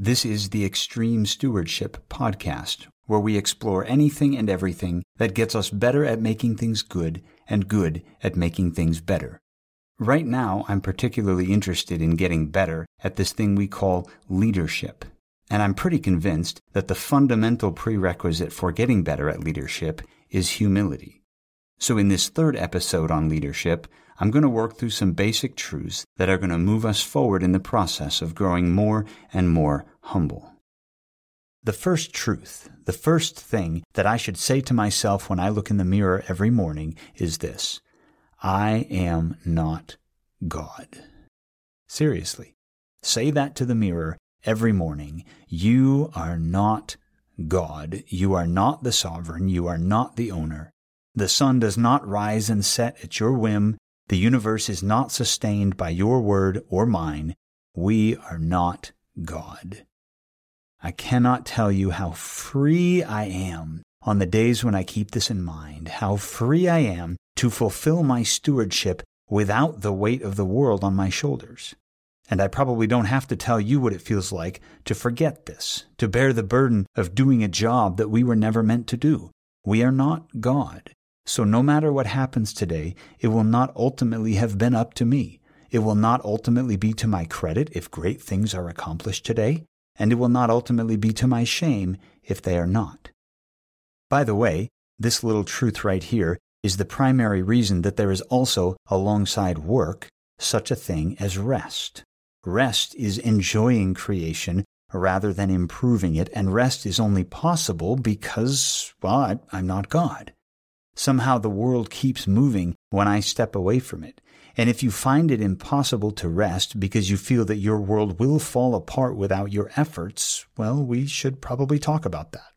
This is the Extreme Stewardship Podcast, where we explore anything and everything that gets us better at making things good and good at making things better. Right now, I'm particularly interested in getting better at this thing we call leadership. And I'm pretty convinced that the fundamental prerequisite for getting better at leadership is humility. So in this third episode on leadership, I'm going to work through some basic truths that are going to move us forward in the process of growing more and more humble. The first truth, the first thing that I should say to myself when I look in the mirror every morning is this I am not God. Seriously, say that to the mirror every morning. You are not God. You are not the sovereign. You are not the owner. The sun does not rise and set at your whim. The universe is not sustained by your word or mine. We are not God. I cannot tell you how free I am on the days when I keep this in mind, how free I am to fulfill my stewardship without the weight of the world on my shoulders. And I probably don't have to tell you what it feels like to forget this, to bear the burden of doing a job that we were never meant to do. We are not God. So no matter what happens today, it will not ultimately have been up to me. It will not ultimately be to my credit if great things are accomplished today, and it will not ultimately be to my shame if they are not. By the way, this little truth right here is the primary reason that there is also, alongside work, such a thing as rest. Rest is enjoying creation rather than improving it, and rest is only possible because, well, I, am not God. Somehow the world keeps moving when I step away from it. And if you find it impossible to rest because you feel that your world will fall apart without your efforts, well, we should probably talk about that.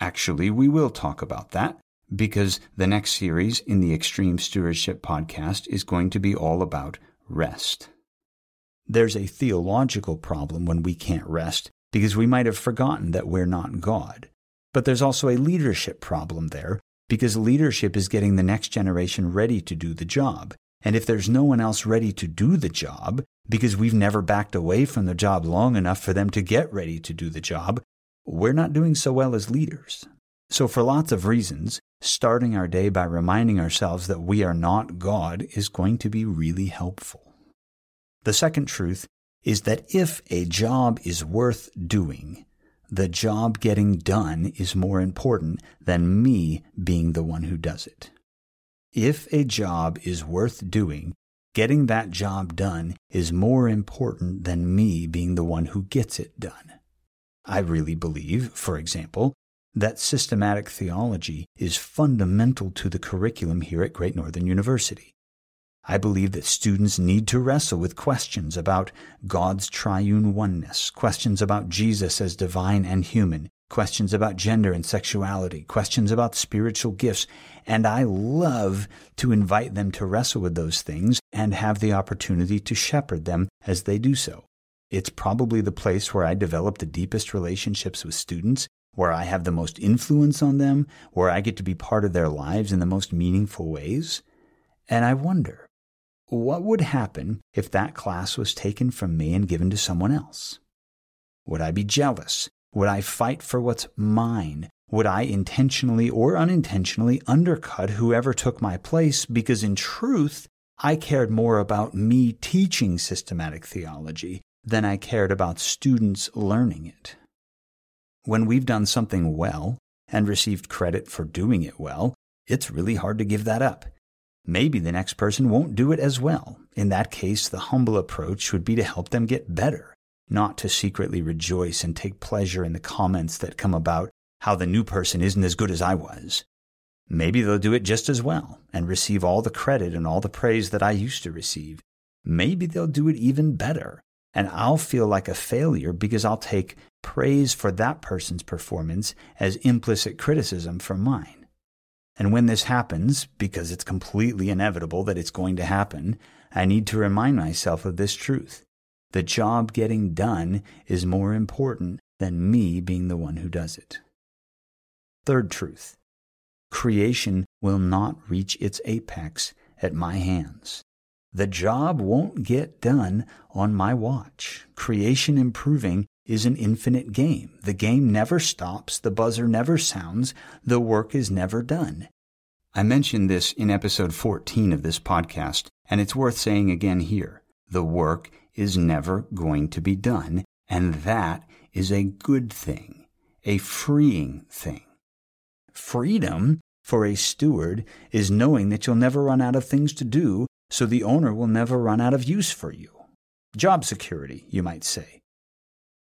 Actually, we will talk about that because the next series in the Extreme Stewardship podcast is going to be all about rest. There's a theological problem when we can't rest because we might have forgotten that we're not God. But there's also a leadership problem there because leadership is getting the next generation ready to do the job. And if there's no one else ready to do the job, because we've never backed away from the job long enough for them to get ready to do the job, we're not doing so well as leaders. So, for lots of reasons, starting our day by reminding ourselves that we are not God is going to be really helpful. The second truth is that if a job is worth doing, the job getting done is more important than me being the one who does it. If a job is worth doing, getting that job done is more important than me being the one who gets it done. I really believe, for example, that systematic theology is fundamental to the curriculum here at Great Northern University. I believe that students need to wrestle with questions about God's triune oneness, questions about Jesus as divine and human, questions about gender and sexuality, questions about spiritual gifts, and I love to invite them to wrestle with those things and have the opportunity to shepherd them as they do so. It's probably the place where I develop the deepest relationships with students, where I have the most influence on them, where I get to be part of their lives in the most meaningful ways. And I wonder, what would happen if that class was taken from me and given to someone else? Would I be jealous? Would I fight for what's mine? Would I intentionally or unintentionally undercut whoever took my place because in truth, I cared more about me teaching systematic theology than I cared about students learning it? When we've done something well and received credit for doing it well, it's really hard to give that up. Maybe the next person won't do it as well. In that case, the humble approach would be to help them get better, not to secretly rejoice and take pleasure in the comments that come about how the new person isn't as good as I was. Maybe they'll do it just as well and receive all the credit and all the praise that I used to receive. Maybe they'll do it even better, and I'll feel like a failure because I'll take praise for that person's performance as implicit criticism for mine. And when this happens, because it's completely inevitable that it's going to happen, I need to remind myself of this truth. The job getting done is more important than me being the one who does it. Third truth creation will not reach its apex at my hands. The job won't get done on my watch. Creation improving is an infinite game. The game never stops, the buzzer never sounds, the work is never done. I mentioned this in episode 14 of this podcast, and it's worth saying again here. The work is never going to be done, and that is a good thing, a freeing thing. Freedom for a steward is knowing that you'll never run out of things to do, so the owner will never run out of use for you. Job security, you might say.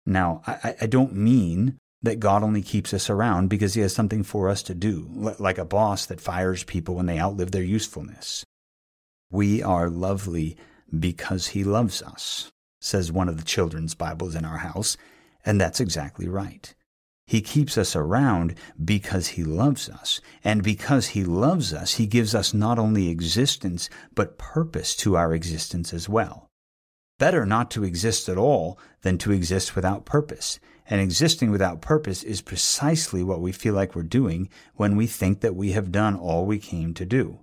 Now, I, I don't mean that God only keeps us around because he has something for us to do, like a boss that fires people when they outlive their usefulness. We are lovely because he loves us, says one of the children's Bibles in our house, and that's exactly right. He keeps us around because He loves us. And because He loves us, He gives us not only existence, but purpose to our existence as well. Better not to exist at all than to exist without purpose. And existing without purpose is precisely what we feel like we're doing when we think that we have done all we came to do.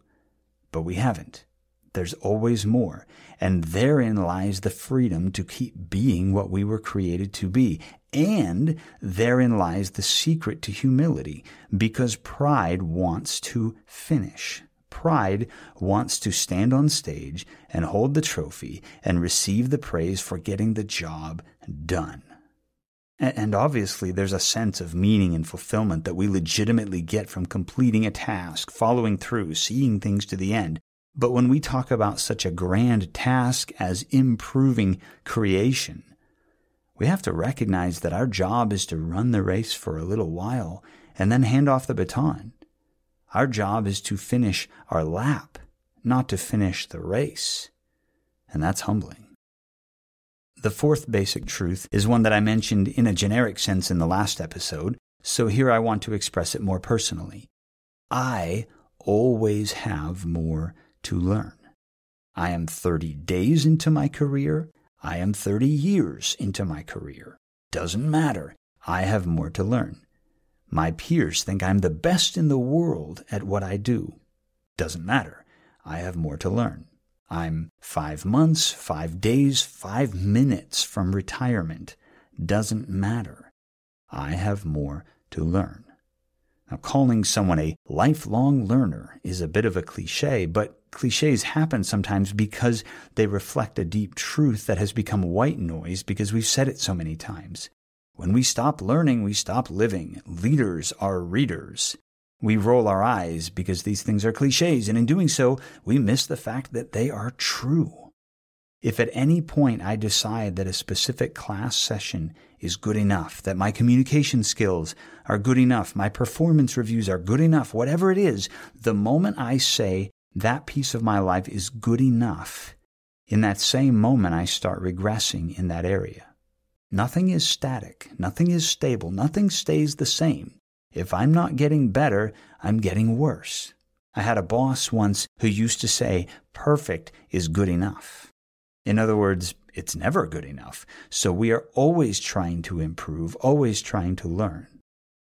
But we haven't. There's always more. And therein lies the freedom to keep being what we were created to be. And therein lies the secret to humility, because pride wants to finish. Pride wants to stand on stage and hold the trophy and receive the praise for getting the job done. And obviously, there's a sense of meaning and fulfillment that we legitimately get from completing a task, following through, seeing things to the end. But when we talk about such a grand task as improving creation, we have to recognize that our job is to run the race for a little while and then hand off the baton. Our job is to finish our lap, not to finish the race. And that's humbling. The fourth basic truth is one that I mentioned in a generic sense in the last episode, so here I want to express it more personally. I always have more to learn. I am 30 days into my career. I am 30 years into my career. Doesn't matter. I have more to learn. My peers think I'm the best in the world at what I do. Doesn't matter. I have more to learn. I'm five months, five days, five minutes from retirement. Doesn't matter. I have more to learn. Now, calling someone a lifelong learner is a bit of a cliche, but cliches happen sometimes because they reflect a deep truth that has become white noise because we've said it so many times. When we stop learning, we stop living. Leaders are readers. We roll our eyes because these things are cliches, and in doing so, we miss the fact that they are true. If at any point I decide that a specific class session is good enough, that my communication skills are good enough, my performance reviews are good enough, whatever it is, the moment I say that piece of my life is good enough, in that same moment I start regressing in that area. Nothing is static, nothing is stable, nothing stays the same. If I'm not getting better, I'm getting worse. I had a boss once who used to say, perfect is good enough. In other words, it's never good enough. So we are always trying to improve, always trying to learn.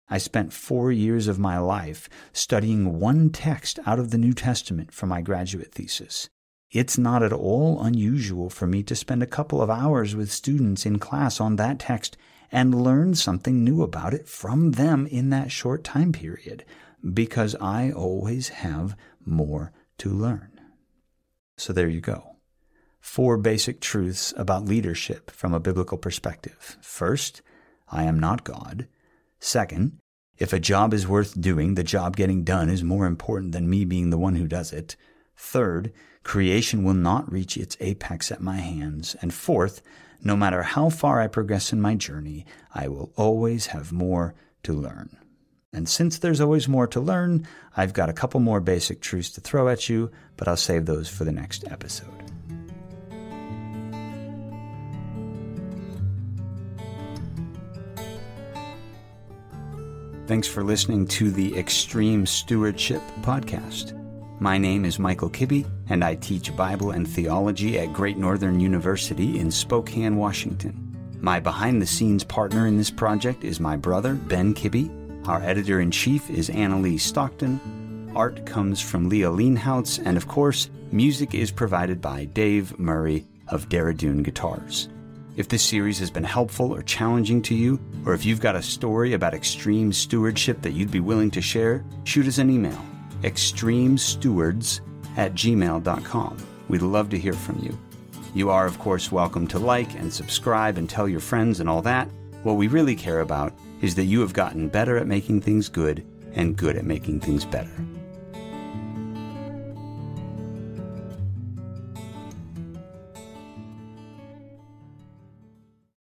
I spent four years of my life studying one text out of the New Testament for my graduate thesis. It's not at all unusual for me to spend a couple of hours with students in class on that text and learn something new about it from them in that short time period, because I always have more to learn. So there you go four basic truths about leadership from a biblical perspective. First, I am not God. Second, if a job is worth doing, the job getting done is more important than me being the one who does it. Third, creation will not reach its apex at my hands. And fourth, no matter how far I progress in my journey, I will always have more to learn. And since there's always more to learn, I've got a couple more basic truths to throw at you, but I'll save those for the next episode. Thanks for listening to the Extreme Stewardship Podcast. My name is Michael Kibbe, and I teach Bible and theology at Great Northern University in Spokane, Washington. My behind the scenes partner in this project is my brother, Ben Kibbe. Our editor in chief is Annalee Stockton. Art comes from Leah Leanhoutz, and of course, Music is provided by Dave Murray of Daradoon Guitars. If this series has been helpful or challenging to you, or if you've got a story about extreme stewardship that you'd be willing to share, shoot us an email extremestewards at gmail.com. We'd love to hear from you. You are, of course, welcome to like and subscribe and tell your friends and all that. What we really care about is that you have gotten better at making things good and good at making things better.